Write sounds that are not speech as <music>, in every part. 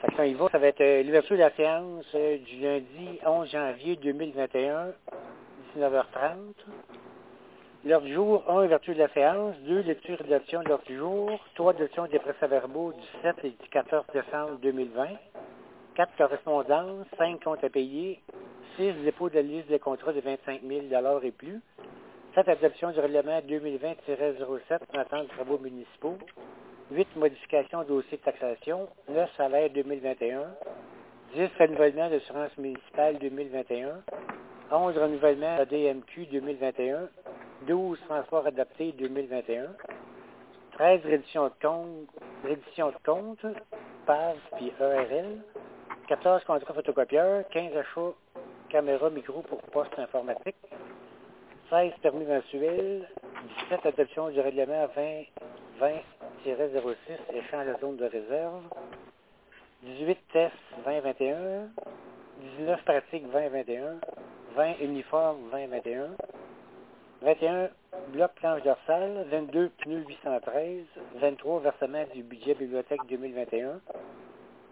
Ça va être euh, l'ouverture de la séance euh, du lundi 11 janvier 2021, 19h30. L'heure du jour, 1, ouverture de la séance. 2, lecture et adoption de l'heure du jour. 3, adoption des procès-verbaux du 7 et du 14 décembre 2020. 4, correspondance. 5, comptes à payer. 6, dépôt de liste de contrats de 25 000 et plus. 7, adoption du règlement 2020-07, attente de travaux municipaux. 8, modification de dossier de taxation. 9, salaire 2021. 10, renouvellement d'assurance municipale 2021. 11, renouvellement ADMQ 2021. 12, transport adapté 2021. 13, reddition de compte, compte, PAV puis ERL. 14, contrat photocopieur. 15, achat caméra micro pour poste informatique. 16, permis mensuel. 17, adoption du règlement 20 20-06, échange de zone de réserve. 18, test 2021. 19, pratique 2021. 20, uniforme 2021. 21, bloc planche dorsale. 22, pneus 813. 23, versement du budget bibliothèque 2021.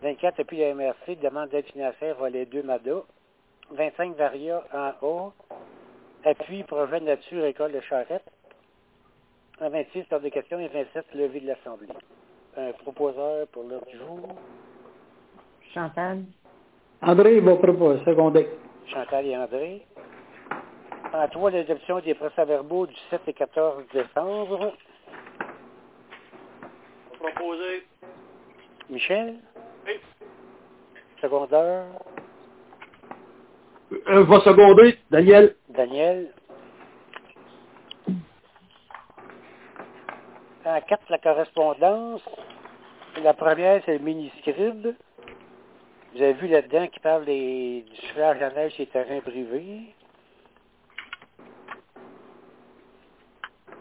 24, appui de MRC, demande d'aide financière, volet 2 MADA. 25, Varia en haut. Appui, projet de nature, école de charrette. 26, par des questions, et 27, levée de l'Assemblée. Un proposeur pour l'heure du jour. Chantal. André va proposer, seconder. Chantal et André. En trois, l'adoption des procès-verbaux du 7 et 14 décembre. Proposé. Michel, Oui. secondeur. Euh, va seconder, Daniel. Daniel. En quatre, la correspondance. La première, c'est le mini-scribe. Vous avez vu là-dedans qui parle des, du soufflage à neige des terrains privés.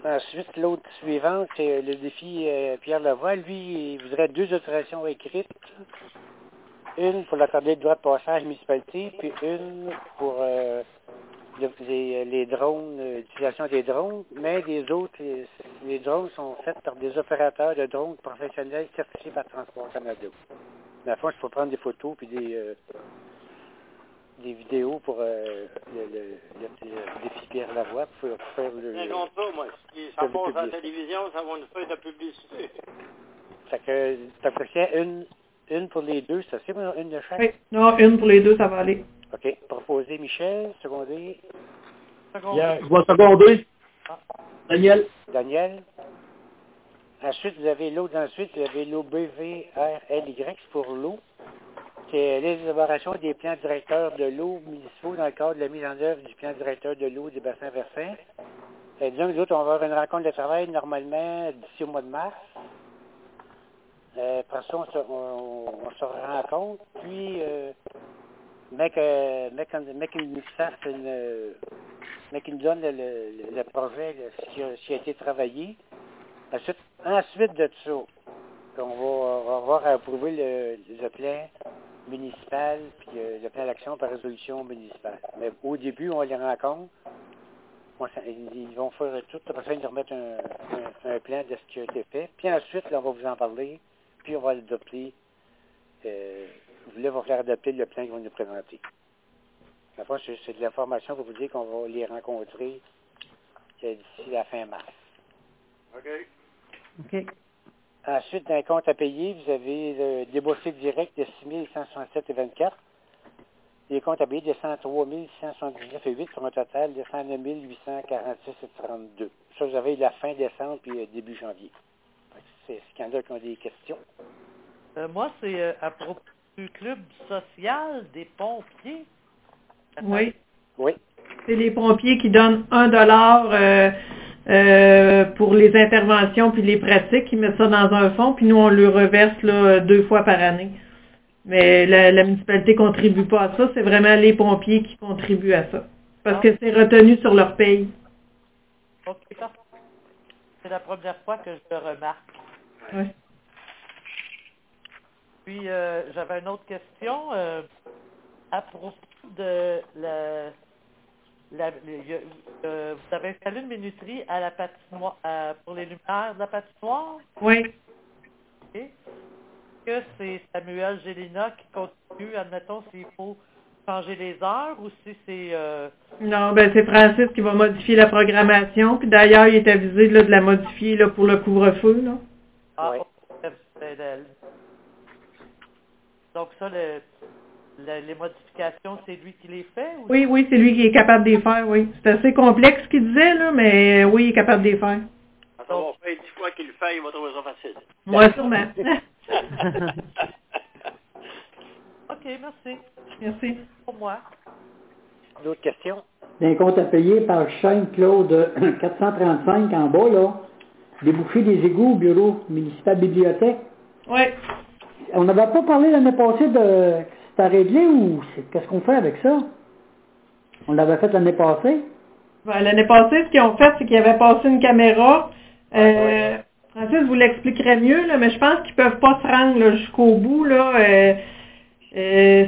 Ensuite, l'autre suivante, c'est le défi euh, Pierre Lavoie. Lui, il voudrait deux autorisations écrites. Une pour l'accorder le droit de passage municipalité, puis une pour euh, le- les, les drones, euh, l'utilisation des drones, mais les autres, les, les drones sont faits par des opérateurs de drones professionnels certifiés par Transport Canada. Mais à fois, il faut prendre des photos puis des, euh, des vidéos pour euh, le, le, le- le défi Pierre Lavoie pour, pour faire le... Rien contre ça, moi. Si ça passe à la télévision, ça va nous faire de la publicité. Fait que t'as une, une pour les deux, c'est assez, moi, une de chaque? Oui. Non, une pour les deux, ça va aller. OK. Proposé Michel, secondé Yeah, je vais seconder. Daniel. Daniel. Ensuite, vous avez l'eau d'ensuite, vous avez l'eau BVRLY, pour l'eau. C'est l'élaboration des plans directeurs de l'eau municipaux dans le cadre de la mise en œuvre du plan directeur de l'eau des bassins versants. Et disons que nous autres, on va avoir une rencontre de travail normalement d'ici au mois de mars. Euh, après ça, on se, on, on se rencontre, puis euh, euh, mec, mec, il nous donne le, le- projet, ce, qui qui a été travaillé. Ensuite, ensuite de ça, on va, avoir à approuver le, le plan municipal puis euh, le plan d'action par résolution municipale. Mais au début, on les rencontre. Ils vont faire tout, ils nous remettent un, un- un plan de ce qui a été fait. Puis ensuite, là, on va vous en parler, puis on va l'adopter. Euh, là, on va faire adopter le plan qu'ils vont nous présenter. La fois, c'est de l'information pour vous dire qu'on va les rencontrer euh, d'ici la fin mars. OK. OK. Ensuite, dans les comptes à payer, vous avez le déboursé direct de 6 167,24. Les comptes à payer de 103 179,8 pour un total de 109 846,32. Ça, vous avez la fin décembre puis euh, début janvier. C'est ce qu'il y en a qui ont des questions. Euh, moi, c'est euh, à propos du club social des pompiers. Oui. Oui. C'est les pompiers qui donnent un dollar euh, euh, pour les interventions puis les pratiques. Ils mettent ça dans un fonds, puis nous, on le reverse là, deux fois par année. Mais la, la municipalité contribue pas à ça. C'est vraiment les pompiers qui contribuent à ça. Parce que c'est retenu sur leur paye. C'est la première fois que je le remarque. Ouais. Puis, euh, j'avais une autre question euh, à propos de la... le- euh, vous avez installé une minuterie à la patinoire, euh, pour les lumières de la patinoire? Oui. OK. que c'est Samuel Gélina qui continue, admettons, s'il faut changer les heures ou si c'est... Euh... Non, ben c'est Francis qui va modifier la programmation. Puis d'ailleurs, il est avisé là, de la modifier là, pour le couvre-feu. Là. Ah, c'est d'elle. Donc ça, le, le- les modifications, c'est lui qui les fait? Ou... Oui, oui, c'est lui qui est capable de les faire, oui. C'est assez complexe ce qu'il disait, là, mais oui, il est capable de les faire. On va faire dix fois qu'il le fait, il va trouver ça facile. Moi, sûrement. <laughs> OK, merci. Merci. Pour moi. D'autres questions? D'un compte à payer par chaîne Claude <clears throat> 435 en bas, là. Déboucher des égouts au bureau municipal bibliothèque. Oui. On n'avait pas parlé l'année passée de c'était réglé ou qu'est-ce qu'on fait avec ça? On l'avait fait l'année passée. Ben, L'année passée, ce qu'ils ont fait, c'est qu'ils avaient passé une caméra. Euh, Francis vous l'expliquerait mieux, là, mais je pense qu'ils peuvent pas se rendre jusqu'au bout. Là, euh, euh,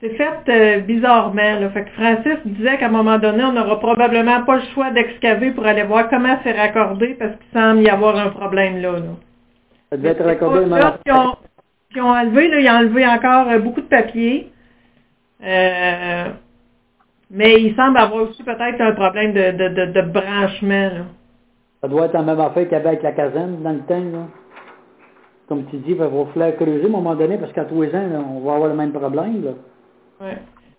c'est fait euh, bizarrement. Là. Fait que Francis disait qu'à un moment donné, on n'aura probablement pas le choix d'excaver pour aller voir comment c'est raccordé parce qu'il semble y avoir un problème là. là. Ça devait être raccordé Là, ce qu'ils ont, enlevé, là, ils ont enlevé encore euh, beaucoup de papier. Euh, mais il semble avoir aussi peut-être un problème de, de, de, de branchement. Là. Ça doit être la même affaire qu'il y avait avec la caserne dans le temps, là. Comme tu dis, il va falloir creuser à un moment donné parce qu'à tous les ans, là, on va avoir le même problème, là. Ouais.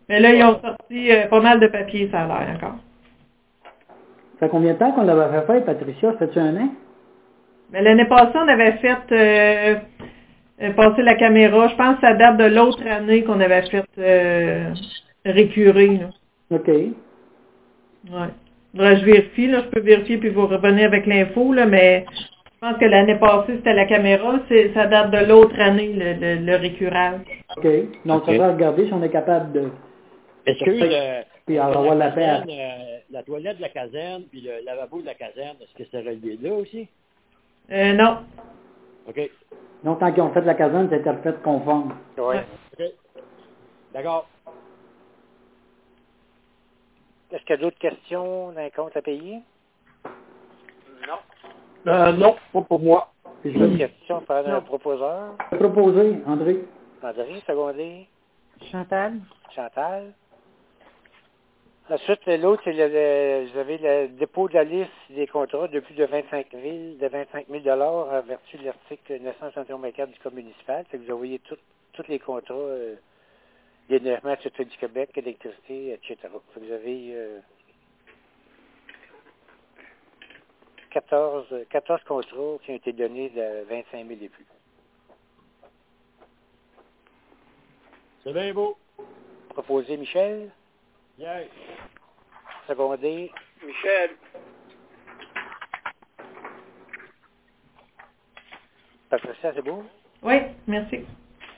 Mais là, ils ont sorti euh, pas mal de papier, ça a l'air encore. Ça fait combien de temps qu'on l'avait fait faire, Patricia? Ça fait-tu un an? L'année passée, on avait fait euh, passer la caméra. Je pense que ça date de l'autre année qu'on avait fait euh, récurer. Là. OK. Ouais. Que je vérifie, là, je peux vérifier puis vous revenir avec l'info, là, mais je pense que l'année passée, c'était la caméra, c'est, ça date de l'autre année, le, le, le récurage. OK. Donc, OK. ça va regarder si on est capable de... Excuse, euh, Puis on va avoir la caserne, euh, la toilette de la caserne, puis le lavabo de la caserne, est-ce que c'est relié là aussi? Euh, non. OK. Non, tant qu'ils ont fait la caserne, c'était refait conforme. Oui. OK. D'accord. Est-ce qu'il y a d'autres questions d'un compte à payer? Non. Euh, non, pas pour moi. Je D'autres vais questions par un proposeur? proposer, André. André, secondé. Chantal? Chantal. Ensuite, l'autre, c'est le, le- vous avez le dépôt de la liste des contrats de plus de 25 000, de 25 000 dollars en vertu de l'article 971 du Code municipal. Que vous envoyez tous les contrats euh, d'énervement, Sûreté du Québec, électricité, etc. Fait que vous avez euh, 14, 14 contrats qui ont été donnés de 25 000 et plus. C'est bien beau. Proposé Michel, Yeah. secondé Michel, Patricia, c'est beau? Oui, merci.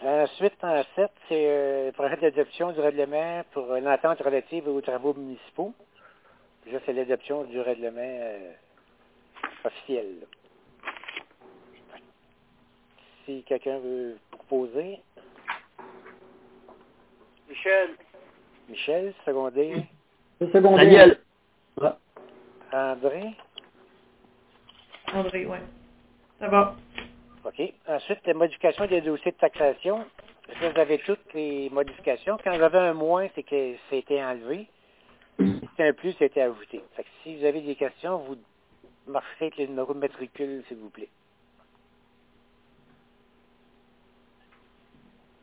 Ensuite, en 7, c'est euh, le projet d'adoption du règlement pour une entente relative aux travaux municipaux. Déjà, c'est l'adoption du règlement euh, officiel. là. Si quelqu'un veut proposer, Michel, Michel, secondé, Le secondaire. Daniel. André. André, oui. Ça va. OK. Ensuite, la modification des dossiers de taxation. Ça, vous avez toutes les modifications? Quand vous avez un moins, c'est que c'était enlevé. Si c'est un plus, c'était ajouté. Fait que si vous avez des questions, vous marcherez avec les numéros de matricule, s'il vous plaît.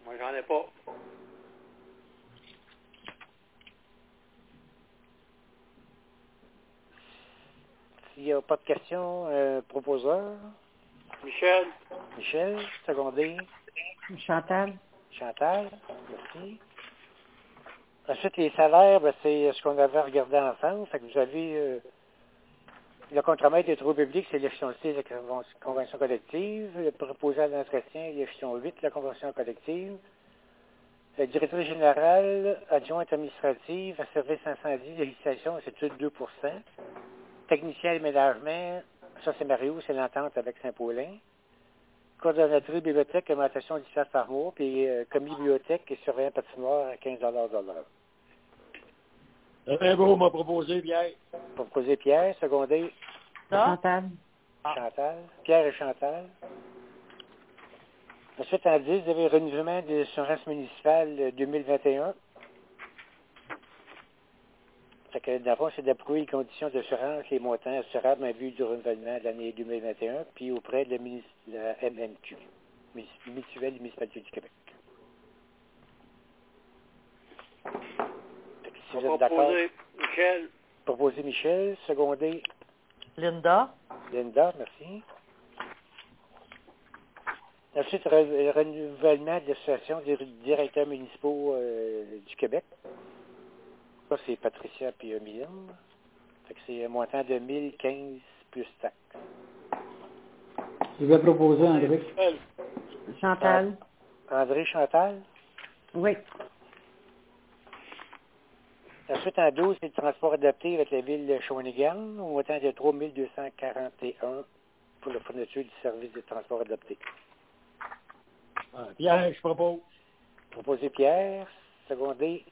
moi j'en ai pas. S'il n'y a pas de questions, euh, proposeur, Michel, Michel, secondé, Chantal? Chantal, merci. Ensuite, les salaires, ben, c'est ce qu'on avait regardé ensemble. Fait que vous avez euh, le contremaître des travaux publics, c'est l'échelon 6 de la conven- convention collective. Le proposé à l'entretien, l'échelon 8 de la convention collective. Le directeur général, adjointe administrative, à service incendie, législation, c'est tout 2 Technicien aménagement, ça c'est Mario, c'est l'entente avec Saint-Paulin. Coordonnatrice bibliothèque, augmentation de 10 par mois, puis euh, commis bibliothèque et surveillant patinoire à 15 de l'heure. Bien beau, m'a proposé, Pierre. Proposé Pierre, secondé? Chantal? Chantal. Pierre et Chantal. Ensuite, en 10, vous avez le renouvellement de l'assurance municipale euh, 2021. Fait que, dans le fond, c'est d'approuver les conditions d'assurance, les montants assurables en vue du renouvellement de l'année 2021, puis auprès de la, munis- la MMQ, Mus- Mutuelle des municipalités du Québec. Fait que si On vous êtes d'accord, proposer Michel. proposez Michel, secondé Linda? Linda, merci. Ensuite, re- renouvellement de l'association des directeurs municipaux euh, du Québec. C'est Patricia puis. Fait que c'est un montant de 1015 plus taxes. Je vais proposer, André. Chantal. André Chantal? Oui. Ensuite, en 12, c'est le transport adapté avec la ville de Shawinigan, au montant de 3241 pour la fourniture du service de transport adapté. Ah, Pierre, je propose. Proposé Pierre, secondé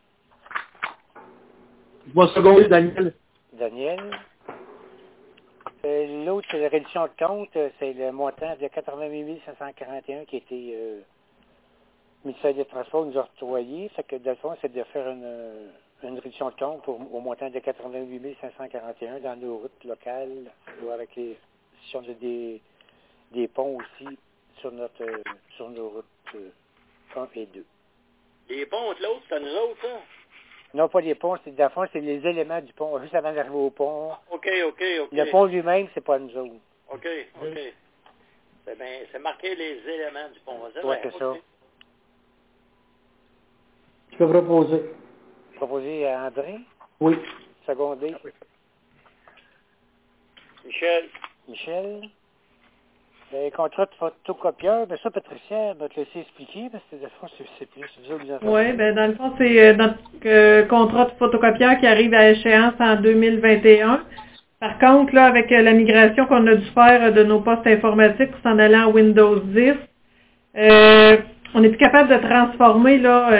Je vais seconder Daniel. Daniel. Euh, L'autre, c'est la réduction de compte. euh, C'est le montant de 88 541 qui a été euh, le ministère des Transports nous a octroyé. Fait que, dans le fond, c'est de faire une, euh, une réduction de compte pour, au montant de 88 541 dans nos routes locales, ou avec les, si on a des, des ponts aussi sur notre euh, sur nos routes euh, 1 et 2. Les ponts, l'autre, c'est à nous autres, ça? Non, pas les ponts, c'est dans le fond, c'est les éléments du pont, juste avant d'arriver au pont. OK, OK, OK. Le pont lui-même, c'est pas nous autres. OK, OK. C'est bien, c'est marqué les éléments du pont. C'est Ouais, c'est ça. Je peux proposer. Proposé à André, Oui. secondé Michel. Michel? Le contrat de photocopieur, ben ça, Patricia va te laisser expliquer, parce que de fond, c'est plus. Oui, ben dans le fond, c'est euh, notre euh, contrat de photocopieur qui arrive à échéance en 2021. Par contre, là, avec euh, la migration qu'on a dû faire de nos postes informatiques pour s'en aller en Windows 10, euh, on n'est plus capable de transformer, là,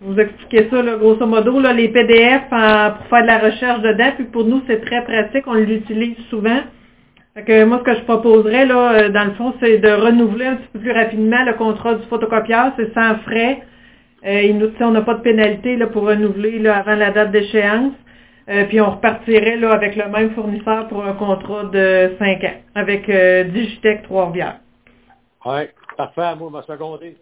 vous expliquer ça, là, grosso modo, là, les PDF en- pour faire de la recherche dedans. Puis pour nous, c'est très pratique, on l'utilise souvent. Fait que moi, ce que je proposerais, là, euh, dans le fond, c'est de renouveler un petit peu plus rapidement le contrat du photocopieur. C'est sans frais. Euh, il nous, on n'a pas de pénalité là, pour renouveler là, avant la date d'échéance. Euh, puis on repartirait là, avec le même fournisseur pour un contrat de 5 ans avec euh, Digitech Trois-Rivières. Oui, parfait, moi, ma seconder.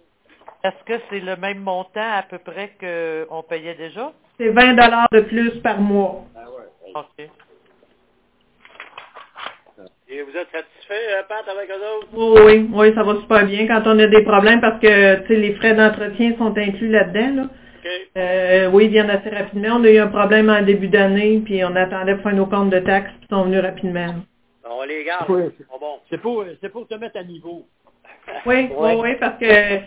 Est-ce que c'est le même montant à peu près qu'on payait déjà? C'est 20 de plus par mois. Ah ouais. OK. Et vous êtes satisfait, euh, Pat, avec eux autres? Oui, oui, oui, ça va super bien quand on a des problèmes parce que tu sais, les frais d'entretien sont inclus là-dedans. Là. Euh, oui, ils viennent assez rapidement. On a eu un problème en début d'année, puis on attendait pour faire nos comptes de taxes, puis ils sont venus rapidement. On les garde. Oui. Bons. C'est pour, c'est pour te mettre à niveau. Oui, <laughs> oui, oui, parce que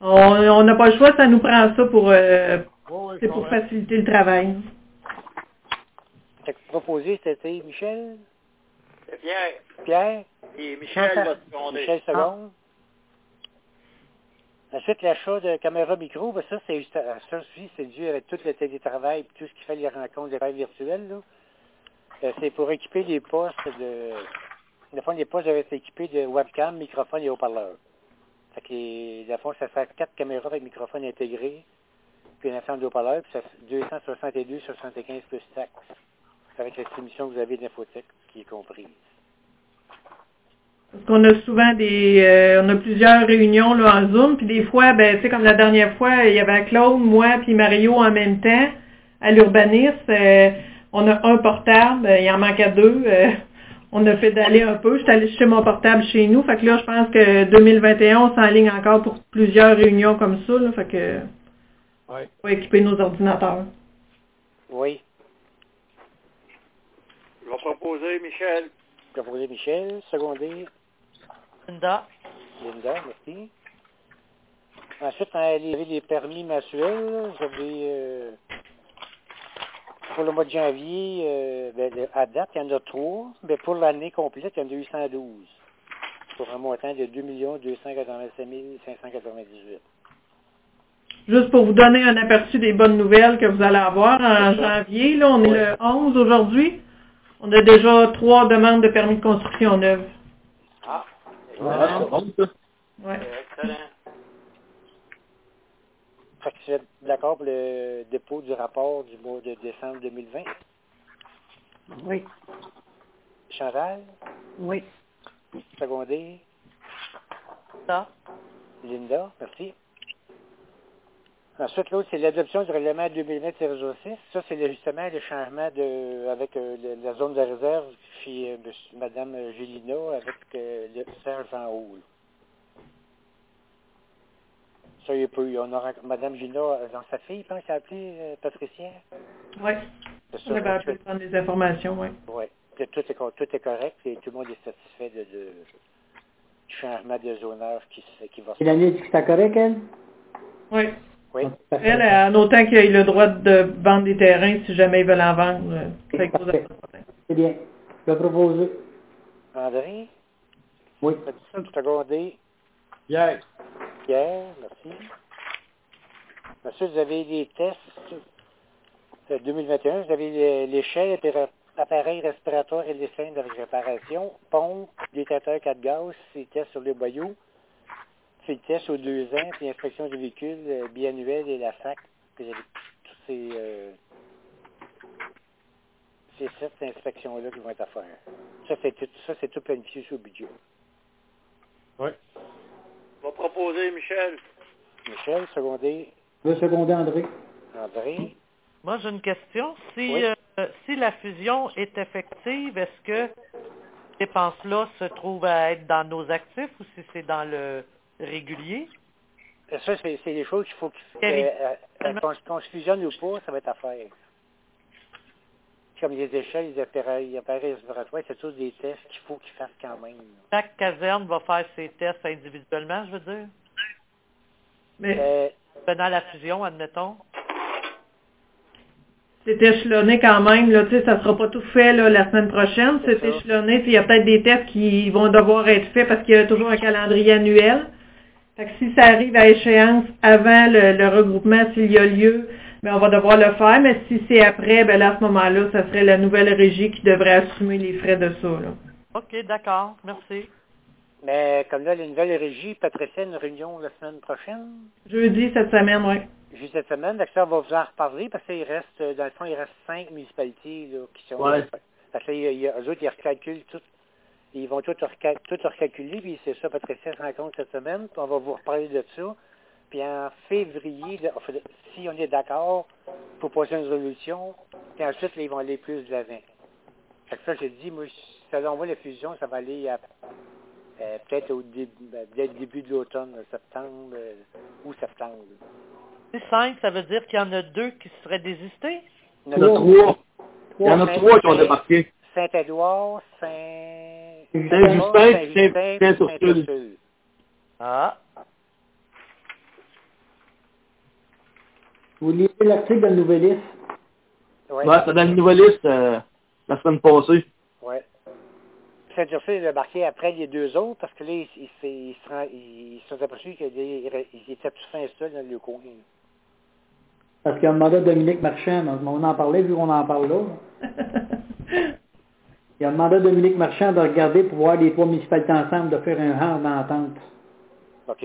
on on n'a pas le choix, ça nous prend ça pour euh, Oui, oui, c'est pour faciliter le travail. Que proposé, c'était Michel, C'est Pierre. Pierre, Et Michel va seconder. Michel seconde. Ensuite, l'achat de caméras micro, ben ça, c'est juste- ça aussi, c'est dû avec tout le télétravail et tout ce qui fait les rencontres, les rêves virtuels. Là. Euh, c'est pour équiper les postes de. Le fond, les postes doivent être équipés de webcam, microphone et haut-parleur. Fait que les, dans le fond, ça fait quatre caméras avec microphone intégré, puis un ensemble de haut-parleurs, puis ça fait 262, 75 plus taxes. Avec l'estimation que vous avez d'infotech, qui est comprise. Parce qu'on a souvent des euh, on a plusieurs réunions là en Zoom, puis des fois, ben, tu sais, comme la dernière fois, il y avait Claude, moi, puis Mario en même temps à l'urbanisme. euh, on a un portable, euh, il en manquait deux. euh, <laughs> on a fait d'aller un peu. J'étais allée chercher mon portable chez nous. Fait que là, je pense que 2021, on s'enligne encore pour plusieurs réunions comme ça. Là, fait que on va équiper nos ordinateurs. Oui. Je vais proposer Michel. Proposé Michel, secondé Linda? Linda, merci. Ensuite, on a les, les permis mensuels. Vous avez, euh, pour le mois de janvier, euh, ben, à date, il y en a trois. Mais pour l'année complète, il y en a 812. Pour un montant de 2 285 598. Juste pour vous donner un aperçu des bonnes nouvelles que vous allez avoir en janvier, là, on est le 11 aujourd'hui. On a déjà trois demandes de permis de construction en neuves. Ah. ah, c'est bon ça. Ouais. Euh, excellent. Fait que êtes d'accord pour le dépôt du rapport du mois de décembre 2020? Oui. Chantal? Oui. Secondé? Ça. Linda, merci. Ensuite, l'autre, c'est l'adoption du règlement 2020-06. Ça, c'est justement le changement de, avec euh, le- la zone de réserve, puis euh, Mme Gélina avec euh, le Serge en haut. là. Ça, il a eu. On aura, Mme Gina, euh, dans sa fille, je pense, qu'elle a appelé euh, Patricia. Oui. C'est On avait appelé prendre des informations, oui. Oui. Tout, est, co- tout est correct et tout le monde est satisfait de, de- du changement de zonage qui, va se Et l'année dit que c'était correct, elle? Oui. Oui. Elle, en autant qu'il ait le droit de vendre des terrains si jamais ils veulent en vendre, euh, de. C'est bien. Je vais proposer. André, Oui. secondé, Pierre. Pierre, merci. Ensuite, vous avez les tests euh, 2021. Vous avez les- l'échelle, appareil- respiratoire et les scènes avec réparation, pompe, détecteur 4 gaz, c'est le test sur les boyaux, c'est le test aux deux ans, puis inspection du véhicule euh, biannuel et la SAC. Puis vous avez tous ces, euh, ces sept inspections-là qui vont être à faire. Ça, c'est tout, ça, c'est tout planifié sur le budget. Oui. Va proposer, Michel. Michel, secondé, Je vais seconder André. André. Moi, j'ai une question. Si, Oui. euh, si la fusion est effective, est-ce que ces dépenses-là se trouvent à être dans nos actifs ou si c'est dans le régulier? Ça, c'est des choses qu'il faut qu'on qu'on se fusionne ou pas, ça va être à faire. Comme les échelles, les appareils, les appareils respiratoires, c'est tous des tests qu'il faut qu'ils fassent quand même. Chaque caserne va faire ses tests individuellement, je veux dire, Mais Euh, pendant la fusion, admettons. c'est échelonné quand même, là, tu sais, ça sera pas tout fait là, la semaine prochaine, C'est échelonné, puis il y a peut-être des tests qui vont devoir être faits parce qu'il y a toujours un calendrier annuel. Fait que si ça arrive à échéance avant le, le regroupement, s'il y a lieu, ben on va devoir le faire, mais si c'est après, ben là, à ce moment-là, ça serait la nouvelle régie qui devrait assumer les frais de ça, là. OK, d'accord. Merci. mais comme là, les nouvelles régies, Patricia, une réunion la semaine prochaine, Jeudi, cette semaine, oui. juste cette semaine, donc ça, on va vous en reparler parce qu'il reste, dans le fond, il reste cinq municipalités là, qui sont... Ouais. Parce que là, il y a- il y a- eux autres, ils recalculent tout. Ils vont tout, recal- tout recalculer, puis c'est ça, Patricia se rencontre cette semaine, puis on va vous reparler de ça. Puis en février, là, si on est d'accord, pour poser une résolution, puis ensuite, là, ils vont aller plus de l'avant. Fait que ça, j'ai dit, moi, selon moi, la fusion, ça va aller à, euh, peut-être au début, ben, dès le début de l'automne, là, septembre euh, ou septembre. Si cinq, ça veut dire qu'il y en a deux qui seraient désistés? Il Il y en a trois. Il y en a trois qui ont débarqué. Saint-Édouard, Saint... Saint-Justin, Saint- Saint-Ursule. Ah, Vous lisez l'article de la Nouvelliste? Ouais. Ouais, c'est dans une nouvelle liste euh, la semaine passée. Ouais. Saint-Ursule est embarqué après les deux autres parce que là, ils, ils, ils, se rend- ils se sont aperçus qu'ils ils étaient tous fins seuls dans le coin. Parce qu'il a demandé à Dominique Marchand, on en parlait vu qu'on en parle là. <laughs> Il a demandé à Dominique Marchand de regarder pour voir les trois municipalités ensemble, de faire un rang d'entente. OK.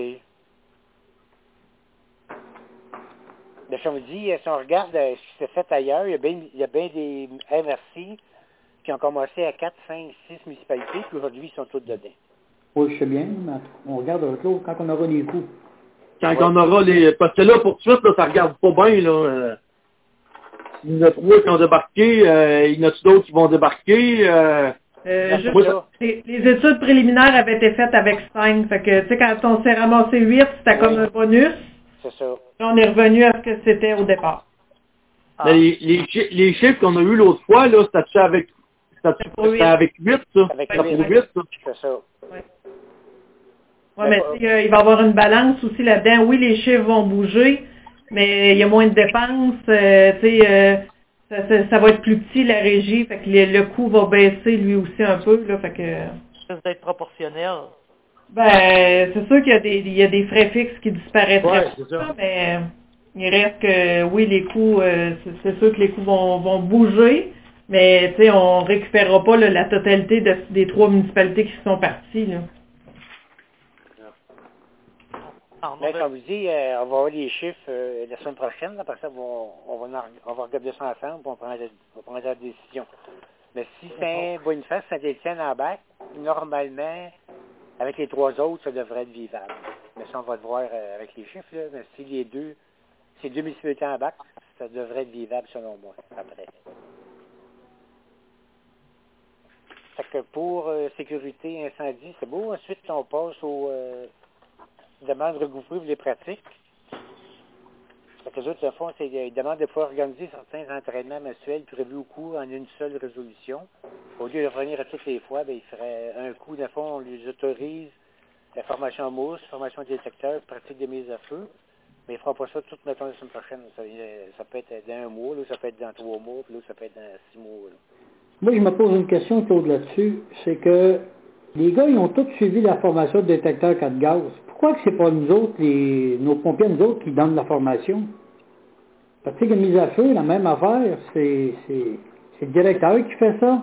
Mais si on dit, si on regarde euh, ce qui s'est fait ailleurs, il y a bien, il y a bien des MRC qui ont commencé à 4, 5, 6 municipalités, puis aujourd'hui, ils sont tous dedans. Oui, je sais bien, mais on regarde l'autre là, quand on aura les coups. Quand Ouais. on aura les... Parce que là, pour tout de suite, là, ça regarde pas bien, là. Il y en a trois qui ont débarqué, euh, il y en a d'autres qui vont débarquer. Euh, Euh, juste- moi, ça- les, les études préliminaires avaient été faites avec 5. Fait que, tu sais, quand on s'est ramassé 8, c'était comme Oui. un bonus. C'est ça. Là, on est revenu à ce que c'était au départ. ah. mais les, les, chi- les chiffres qu'on a eu l'autre fois, là, c'était avec... C'était huit. avec 8, ça? Avec huit. pour 8, ça? C'est ça. Ouais, mais euh, il va y avoir une balance aussi là-dedans. Oui, les chiffres vont bouger, mais il y a moins de dépenses. euh, tu sais, euh, ça, ça- ça va être plus petit, la régie. Fait que le, le coût va baisser lui aussi un peu. Là, fait que, Ça d'être proportionnel. ben, c'est sûr qu'il y, a des- il y a des frais fixes qui disparaîtraient. Ouais, ça. mais euh, il reste que, oui, les coûts, c'est, c'est sûr que les coûts vont, vont bouger, mais tu sais, on récupérera pas là, la totalité de- des trois municipalités qui sont parties. Là. En comme je dis, euh, on va avoir les chiffres euh, la semaine prochaine. Après ça, on, on, va, en- on va regarder ça ensemble puis on prend la, on prend la décision. Mais si c'est Boniface, Saint-Étienne en bac, normalement, avec les trois autres, ça devrait être vivable. Mais ça, on va le voir euh, avec les chiffres. Là. Mais si les deux, si deux municipalités en bac, ça devrait être vivable selon moi, après. Fait que pour euh, sécurité incendie, c'est beau. Ensuite, on passe aux demandes regroupées pour les pratiques. Fait que les autres, le fond, c'est qu'ils demandent de pouvoir organiser certains entraînements mensuels prévus au cours en une seule résolution. Au lieu de revenir à toutes les fois, ben, il ferait un coup, de fond, on les autorise la formation mousse, formation détecteur, pratique de mise à feu. Mais ils ne feront pas ça tout, mettons, la semaine prochaine. Ça, ça peut être dans un mois, là, ça peut être dans trois mois, puis là, ça peut être dans six mois. là. Moi, je me pose une question, Claude, là-dessus. C'est que les gars, ils ont tous suivi la formation de détecteur 4 gaz. Pourquoi que c'est pas nous autres, les, nos pompiers, nous autres, qui donnent la formation? Parce que la mise à feu, la même affaire, c'est, le directeur qui fait ça.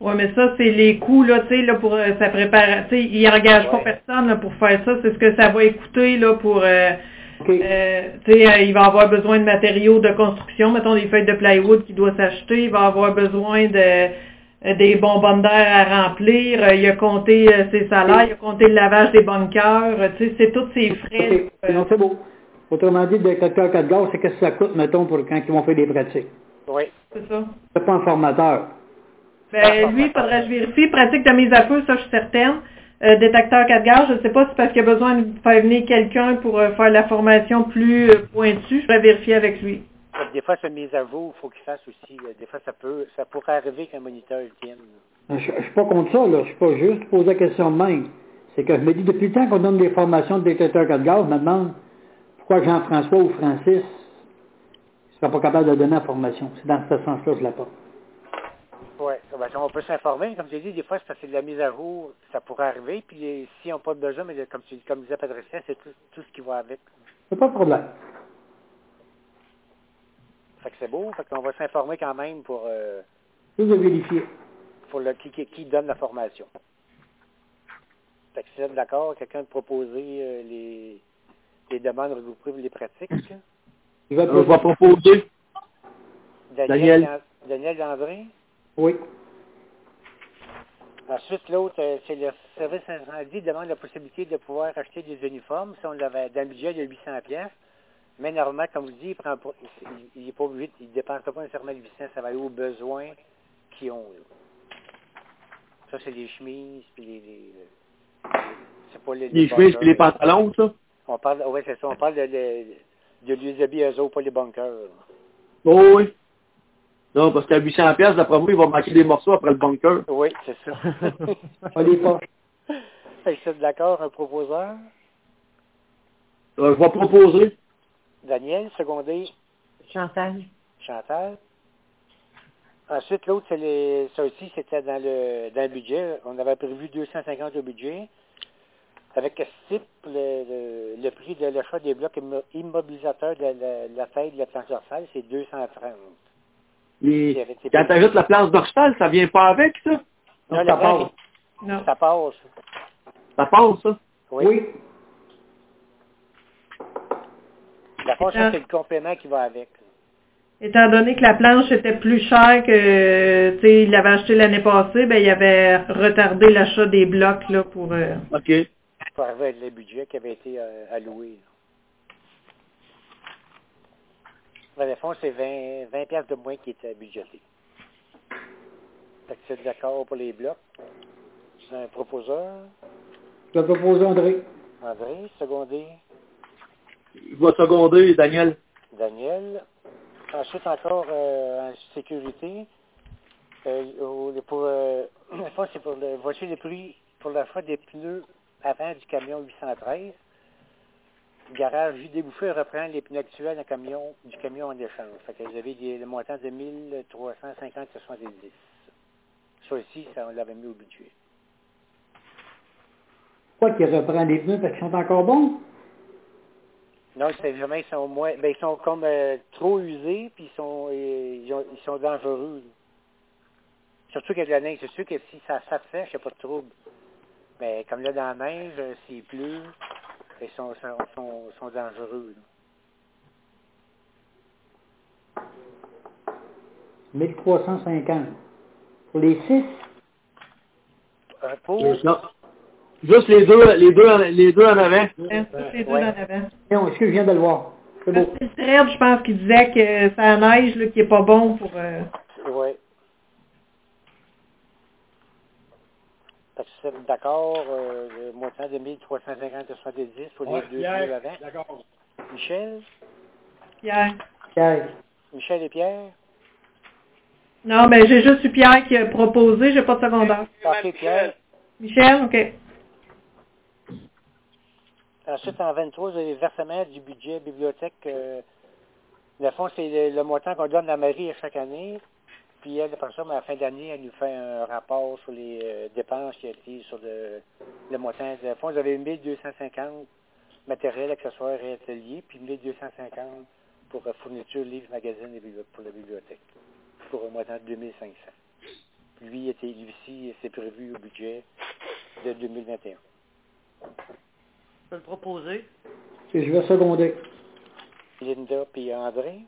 Ouais, mais ça, c'est les coûts, là, tu sais, là, pour euh, sa préparation. Il engage pas personne, là, pour faire ça. C'est ce que ça va écouter, là, pour, euh, euh, tu sais, il va avoir besoin de matériaux de construction, mettons des feuilles de plywood qu'il doit s'acheter. Il va avoir besoin de, des bonbonnes d'air à remplir. Euh, il a compté euh, ses salaires, il a compté le lavage des bunkers. Euh, tu sais, c'est tous ses frais. Euh, Non, c'est beau. Autrement dit, le détecteur 4 gaz, c'est qu'est-ce que ça coûte, mettons, pour quand ils vont faire des pratiques? Oui. c'est ça. C'est pas un formateur. Ben, lui, il faudrait que je vérifie. Pratique de mise à feu, ça, je suis certaine. Euh, détecteur 4 gaz, je ne sais pas si c'est parce qu'il a besoin de faire venir quelqu'un pour euh, faire la formation plus euh, pointue. Je vais vérifier avec lui. Que Des fois, cette mise à jour, il faut qu'il fasse aussi. euh, Des fois, ça peut, ça pourrait arriver qu'un moniteur le tienne. Je, je suis pas contre ça, là. Je suis pas juste poser la question de même. C'est que je me dis, depuis le temps qu'on donne des formations de détecteur 4 gaz, je me demande pourquoi Jean-François ou Francis ne seraient pas capables de donner la formation. C'est dans ce sens-là que je la porte. Oui. on peut s'informer. Comme tu dis, des fois, c'est parce que de la mise à jour, ça pourrait arriver. Puis si on n'a pas besoin, mais comme, tu, comme disait Patricia, c'est tout, tout ce qui va avec. C'est pas de problème. Fait que c'est beau. Fait qu'on va s'informer quand même pour, euh, vérifier. pour le, qui, qui, qui donne la formation. Fait que si vous êtes d'accord, quelqu'un de proposer euh, les, les demandes regroupées les pratiques. Je vais Euh, Je vais proposer. Daniel. Daniel Landry. Oui. Ensuite, l'autre, euh, c'est le service incendie demande la possibilité de pouvoir acheter des uniformes. Si on l'avait dans le budget de 800 pièces. Mais normalement, comme vous dites, il prend pas, il, il est pas obligé, il dépense pas nécessairement le 800, ça va aller aux besoins qu'ils ont. là. Ça, c'est les chemises, puis les, les- c'est pas les, Les chemises et les pantalons, ça? On parle, ouais, c'est ça, on parle de, de, de l'USAB eux autres, pas les bunkers. Oh, oui. Non, parce qu'à 800 pièces, d'après moi, il va manquer des morceaux après le bunker. Oui, c'est ça. <laughs> Pas les poches. Fait que c'est d'accord, un proposeur? Euh, je vais proposer. Daniel, secondé, Chantal. Chantal. Ensuite, l'autre, c'est les, ça aussi, c'était dans le, dans le budget. On avait prévu 250 au budget. Avec SIP, le, le, le prix de l'achat des blocs immo- immobilisateurs de la, la taille de la planche dorsale, c'est 230. Les- Il avait été Quand tu ajoutes la place dorsale, ça vient pas avec, ça? Non, ça la passe. planche, Non. ça passe. Ça passe, ça? Oui. Oui. La planche, c'est le complément qui va avec. Étant donné que la planche était plus chère que, tu sais, il l'avait acheté l'année passée, ben, il avait retardé l'achat des blocs, là, pour, euh, OK. Pour arriver avec le budget qui avait été euh, alloué. Dans le fond, c'est 20, 20 piastres de moins qui était budgété. Fait que c'est d'accord pour les blocs. C'est un proposeur. Je vais proposer André. André, secondé, Je vais seconder, Daniel. Daniel. Ensuite, encore euh, en sécurité. Euh, pour, euh, <clears throat> c'est pour le voiture de prix pour l'achat des pneus avant du camion 813. Garage J débouché reprend les pneus actuels du camion, du camion en échange. Fait que vous avez des, le montant de 1350,70. Ça aussi, ça, on l'avait mis au budget. Pourquoi qu'il reprend des pneus parce qu'ils sont encore bons? Non, c'est vraiment, ils sont moins, ben, ils sont comme euh, trop usés, puis ils sont, euh, ils, ont- ils sont dangereux. Surtout qu'avec la neige, c'est sûr que si ça, sèche, il n'y a pas de trouble. Mais comme là, dans la neige, euh, s'il pleut, Ils sont, sont, sont, sont dangereux. là. 1350. Pour les six, C'est ça. Juste les deux, les deux, en- les deux en avant. Tous les deux Ouais. en avant. non, excuse, je viens de le voir. C'est beau. C'est le thread, je pense, qui disait que ça neige, là, qui est pas bon pour... euh, oui. Parce que c'est d'accord, euh, le montant de 1350 à 70 pour les deux, deux avant. D'accord. Michel? Pierre. Pierre. Michel et Pierre? Non, mais j'ai juste eu Pierre qui a proposé, j'ai pas de secondaire. Ok, Pierre. Michel, OK. Ensuite, en 23, vous avez le versement du budget bibliothèque. Euh, le fond, c'est le, le montant qu'on donne à Marie chaque année. Puis elle, ça, mais à la fin d'année, elle nous fait un rapport sur les euh, dépenses qui a été sur le, le montant. De fond, vous avez 1250 matériel, accessoires et ateliers, puis 1250 pour fourniture, livres, magazines pour la bibliothèque. Pour un montant de 2500. Lui, était, lui aussi, c'est prévu au budget de 2021. Je peux le proposer. Que je vais seconder. Linda puis André.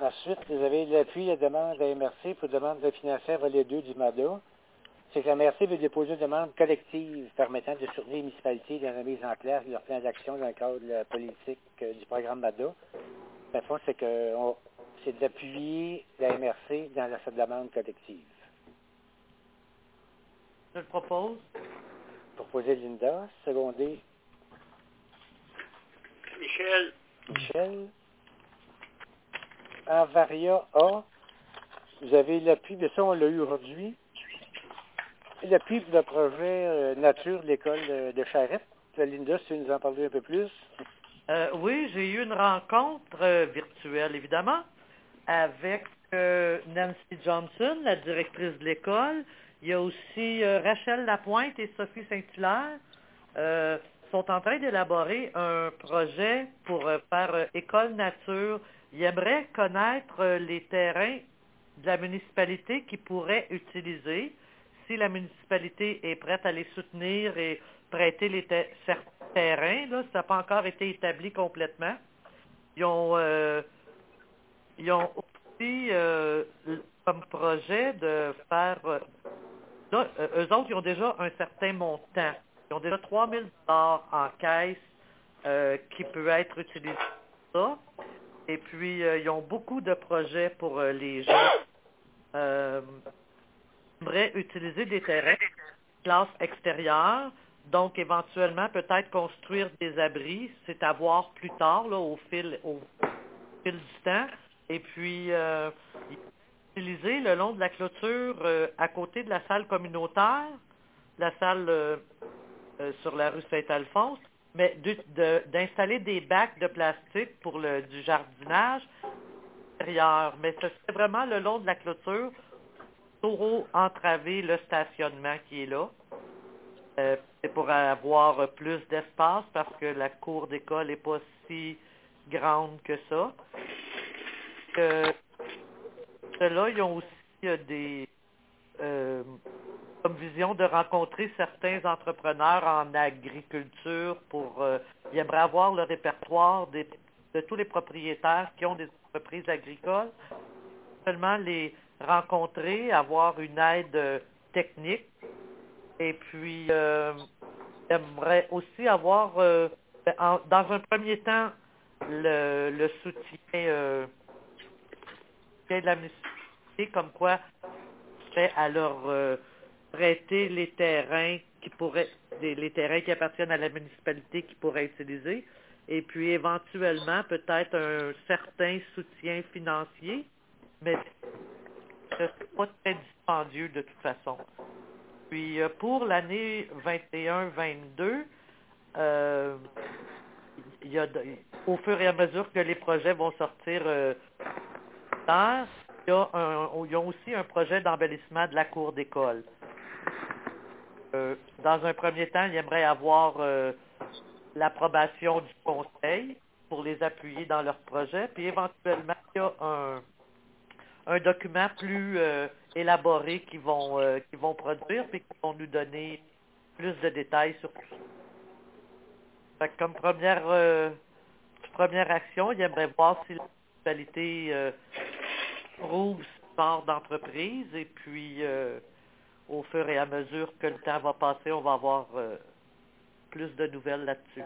Ensuite, vous avez l'appui, la demande à MRC pour demande de financière volet 2 du MADA. C'est que la MRC veut déposer une demande collective permettant de soutenir les municipalités dans la mise en place de leur plan d'action dans le cadre de la politique euh, du programme MADA. Le fond, c'est que on- c'est d'appuyer la MRC dans la, cette demande collective. Je le propose. Proposer Linda, seconder Michel, Michel. En Varia A, vous avez l'appui, de ça on l'a eu aujourd'hui. L'appui pour le projet euh, Nature de l'école de, de Charette. Linda, si tu veux nous en parler un peu plus. Euh, oui, j'ai eu une rencontre euh, virtuelle, évidemment, avec euh, Nancy Johnson, la directrice de l'école. Il y a aussi euh, Rachel Lapointe et Sophie Saint-Hilaire. Euh, sont en train d'élaborer un projet pour euh, faire école nature. Ils aimeraient connaître les terrains de la municipalité qu'ils pourraient utiliser si la municipalité est prête à les soutenir et prêter les certains terrains. Ça n'a pas encore été établi complètement. Ils ont, ils ont aussi comme projet de faire... là, euh, eux autres, ils ont déjà un certain montant. Ils ont déjà 3 000 en caisse euh, qui peut être utilisé pour ça. Et puis, euh, ils ont beaucoup de projets pour les gens. Euh, aimeraient utiliser des terrains classe extérieure, donc éventuellement peut-être construire des abris, c'est à voir plus tard là, au fil au fil du temps. Et puis le long de la clôture euh, à côté de la salle communautaire, la salle euh, euh, sur la rue Saint-Alphonse, mais d'installer des bacs de plastique pour le du jardinage extérieur. Mais ce serait vraiment le long de la clôture pour entraver le stationnement qui est là. C'est pour avoir plus d'espace parce que la cour d'école n'est pas si grande que ça. Ceux-là, ils ont aussi euh, des euh, comme vision de rencontrer certains entrepreneurs en agriculture pour euh, ils aimeraient avoir le répertoire de tous les propriétaires qui ont des entreprises agricoles, seulement les rencontrer, avoir une aide technique. Et puis euh, j'aimerais aussi avoir dans un premier temps le, soutien de la municipalité comme quoi c'est à leur prêter les terrains qui pourraient les, terrains qui appartiennent à la municipalité qui pourraient utiliser et puis éventuellement peut-être un certain soutien financier mais ce n'est pas très dispendieux de toute façon. Puis euh, pour l'année 21-22, euh, il y a au fur et à mesure que les projets vont sortir euh, il y a un, il y a aussi un projet d'embellissement de la cour d'école. Euh, dans un premier temps, il aimerait avoir euh, l'approbation du conseil pour les appuyer dans leur projet, puis éventuellement, il y a un, document plus euh, élaboré qu'ils vont, qu'ils produire, puis qui vont nous donner plus de détails sur tout ça. Comme première première action, il aimerait voir si la municipalité ce genre d'entreprise et puis euh, au fur et à mesure que le temps va passer, on va avoir euh, plus de nouvelles là-dessus.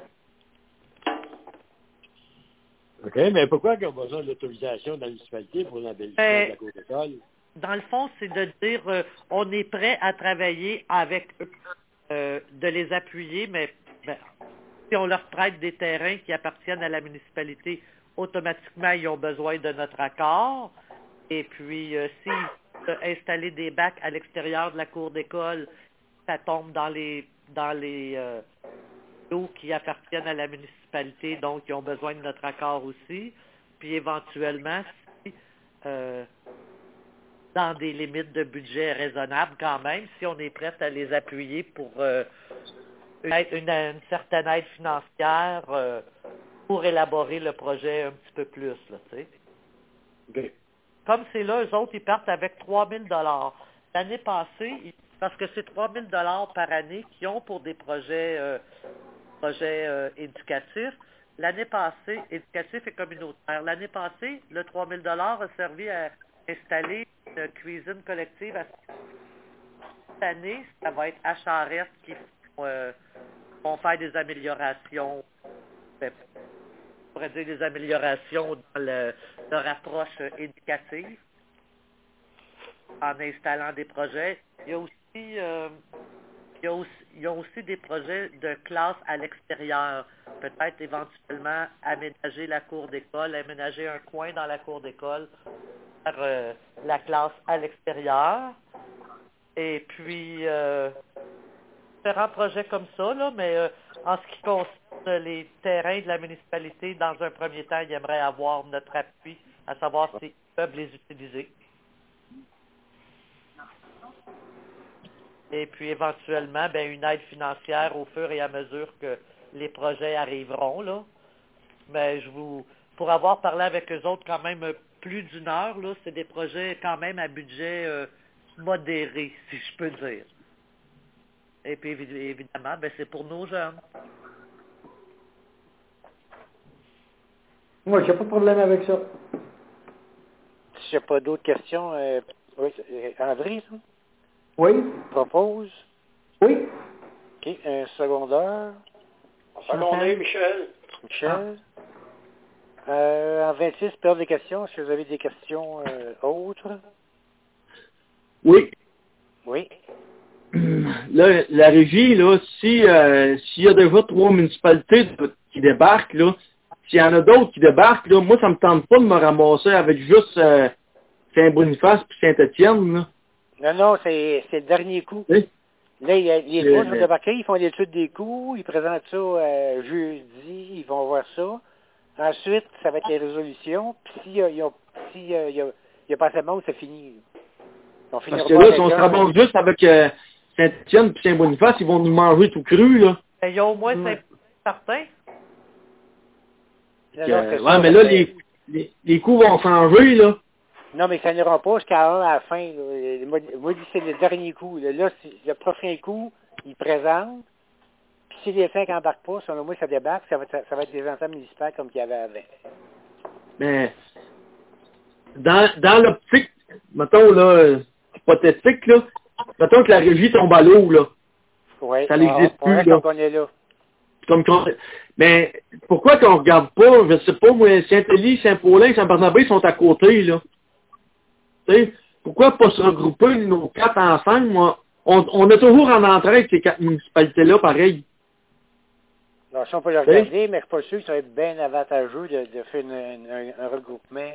OK, mais pourquoi qu'on a besoin de l'autorisation de la municipalité pour l'embellissement de la cour d'école? Dans le fond, c'est de dire euh, on est prêt à travailler avec eux, euh, de les appuyer, mais ben, si on leur prête des terrains qui appartiennent à la municipalité, automatiquement, ils ont besoin de notre accord. Et puis, euh, si installer des bacs à l'extérieur de la cour d'école, ça tombe dans les dans les euh, eaux qui appartiennent à la municipalité, donc ils ont besoin de notre accord aussi. Puis éventuellement, si euh, dans des limites de budget raisonnables quand même, si on est prêt à les appuyer pour une, certaine aide financière pour élaborer le projet un petit peu plus, là, tu sais. Comme c'est là, eux autres, ils partent avec 3 000 L'année passée, parce que c'est 3 000 par année qu'ils ont pour des projets, euh, projets euh, éducatifs. L'année passée, éducatif et communautaire. L'année passée, le 3 000 a servi à installer une cuisine collective. À... Cette année, ça va être à Charette qui euh, vont faire des améliorations. Pourrait dire des améliorations dans le- leur approche éducative en installant des projets. Il y a aussi, euh, il y a aussi, il y a aussi des projets de classe à l'extérieur. Peut-être éventuellement aménager la cour d'école, aménager un coin dans la cour d'école, faire euh, la classe à l'extérieur. Et puis, euh, différents projets comme ça, là, mais euh, en ce qui concerne les terrains de la municipalité, dans un premier temps, ils aimeraient avoir notre appui, à savoir s'ils peuvent les utiliser. Et puis éventuellement, ben, une aide financière au fur et à mesure que les projets arriveront, là. Mais je vous pour avoir parlé avec eux autres quand même plus d'une heure, là, c'est des projets quand même à budget euh, modéré, si je peux dire. Et puis évi- évidemment, ben, c'est pour nos jeunes. Moi, j'ai pas de problème avec ça. S'il n'y a pas d'autres questions, euh, oui, euh, André, ça, Oui? propose? Oui? OK, un secondaire. Secondé, Michel. Michel? Euh, en 26, période des questions. Est-ce que vous avez des questions euh, autres? Oui. Oui. <clears throat> Là, la régie, là, si euh, s'il y a déjà trois municipalités qui débarquent, là, s'il y en a d'autres qui débarquent, là, moi, ça me tente pas de me ramasser avec juste euh, Saint-Boniface puis Saint-Étienne, là. Non, non, c'est c'est le dernier coup. Oui. Là, il y a, les Le- trois sont le- débarqués, ils font l'étude des coûts, ils présentent ça euh, jeudi, ils vont voir ça. Ensuite, ça va être les résolutions. Puis s'il y a, il y a, s'il y a, il y a, il y a pas assez de monde, c'est fini. On finira Parce que là, si on se ramasse juste avec euh, Saint-Étienne puis Saint-Boniface, ils vont nous manger tout cru, là. Il y a au moins Ouais. cinq certains. Ouais, ça, mais là, les, les, les coûts vont changer, là. Non, mais ça n'ira pas jusqu'à un à la fin. là. Moi, moi, je dis que c'est le dernier coup. Là, Là, le prochain coup, ils présentent. Puis si les cinq n'embarquent pas, selon moi, ça débarque, ça va ça va être des ensembles municipaux comme qu'il y avait avant. Mais dans, dans l'optique, mettons là, hypothétique, là, mettons que la régie tombe à l'eau, là. Ouais. Ça n'existe on, on plus, là. on est là. Comme mais pourquoi qu'on regarde pas, je sais pas, moi, Saint-Élie, Saint-Paulin, Saint-Barnabé sont à côté, là. Tu sais, pourquoi pas se regrouper nos quatre ensemble? Moi, on, on est toujours en entraide, ces quatre municipalités-là, pareil. Non, si on peut le regarder, mais je suis pas sûr que ça va être bien avantageux de, de faire une- une- un, un regroupement.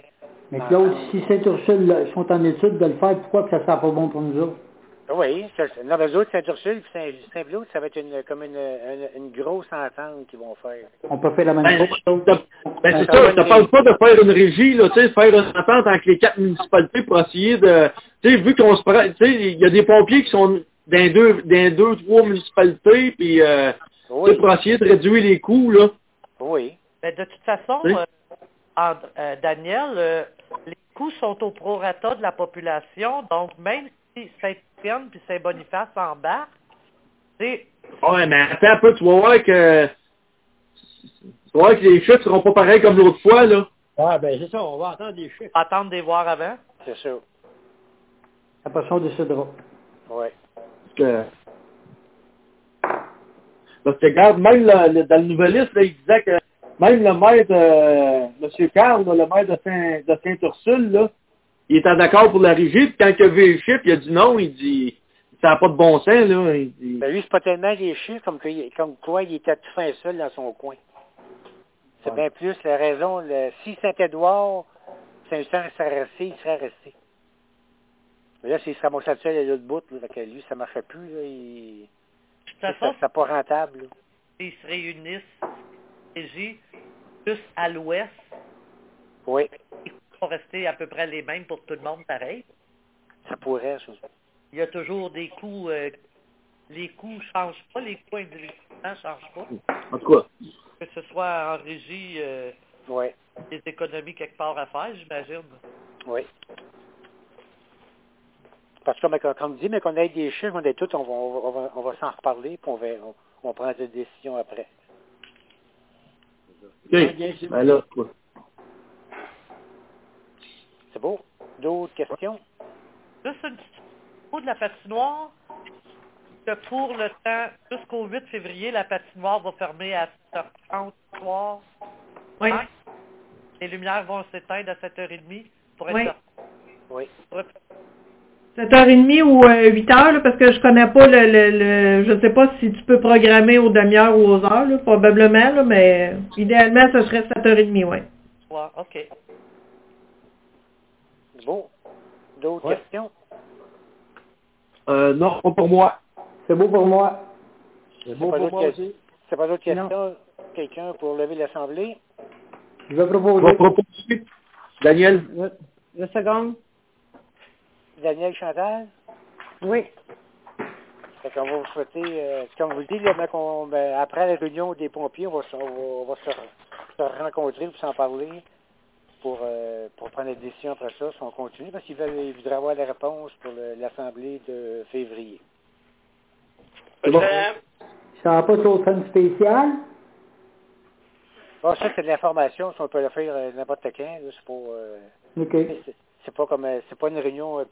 Mais Claude, si Saint-Ursule sont en étude de le faire, pourquoi que ça ne sera pas bon pour nous autres? Oui, non, mais eux autres, Saint-Ursule et Saint- Saint-Claude, ça va être une, comme une, une, une grosse entente qu'ils vont faire. On peut faire la même Ben, chose. ben, c'est ça, je te parle pas de faire une régie, là, tu sais, faire une entente entre les quatre municipalités pour essayer de, tu sais, vu qu'on se prend, tu sais, il y a des pompiers qui sont dans deux, dans deux, trois municipalités, puis, euh, Oui, pour essayer de réduire les coûts, là. oui. Mais de toute façon, Oui. euh, euh, Daniel, euh, les coûts sont au prorata de la population, donc même si Saint-Étienne puis Saint-Boniface embarquent, c'est Ouais, mais attends un peu, tu vas voir que Tu vois que les chiffres seront pas pareils comme l'autre fois, là. Ah, ben c'est ça, on va entendre des chiffres. Attendre des voir avant. C'est ça. Après ça, on décidera. Ouais. Parce que, parce que regarde, même le- le- dans le nouvelliste, là, il disait que même le maire de M. Carl, là, le maire de Saint- de Saint-Ursule, là, il était d'accord pour la régie, puis quand il a vu les chiffres, il a dit non, il dit ça n'a pas de bon sens, là. Il dit, Ben lui, c'est pas tellement les chiffres comme, que, comme quoi il était tout fin seul dans son coin. C'est Ouais. bien plus la raison. Le, si Saint-Édouard, Saint-Eustache serait resté, il serait resté. Mais là, s'il se ramassait seul à l'autre bout, là, que lui, ça marchait plus. Là, il... Ça pas rentable. là. ils se réunissent, régie, plus à l'ouest, Oui, ils vont rester à peu près les mêmes pour tout le monde pareil. ça pourrait, ça. Il y a toujours des coûts, euh, les coûts changent pas, les coûts individuels ne changent pas. en tout cas, Que ce soit en régie, euh, Oui, des économies quelque part à faire, j'imagine. oui. Parce que, comme, comme dit, mais qu'on ait des chiffres, on ait tout, on va, on va, on va s'en reparler, puis on va, on, on prend des décisions après. OK. Ben là, quoi? C'est beau? D'autres questions? Juste une petite au niveau de la patinoire, que pour le temps, jusqu'au 8 février, la patinoire va fermer à 7h30 ce soir. Oui. Hein? Les lumières vont s'éteindre à 7h30 pour être Oui. Oui. 7h30 ou euh, 8h, là, parce que je connais pas le, le, le- je sais pas si tu peux programmer aux demi-heures ou aux heures, là, probablement, là, mais euh, idéalement, ce serait 7h30, oui. Ouais, OK. C'est beau. D'autres Ouais. questions? Euh, non, pas pour moi. C'est beau pour moi. C'est bon pas pour moi aussi. C'est pas d'autres questions? Quelqu'un pour lever l'Assemblée? Je vais proposer. proposer. Daniel, Deux secondes. Daniel Chantal? Oui. Fait qu'on va vous souhaiter, euh, comme vous le dites, là, ben, ben, après la réunion des pompiers, on va, se- on va, on va se, se rencontrer pour s'en parler, pour, euh, pour prendre des décisions après ça, si on continue, parce qu'ils veulent, ils voudraient avoir la réponse pour l'Assemblée de février. C'est bon? Excellent. Ça n'a pas de scène spéciale? Ah, ça, c'est de l'information, si on peut le faire euh, n'importe quand, c'est pas, euh, OK. c'est- pas comme, euh, c'est pas une réunion euh,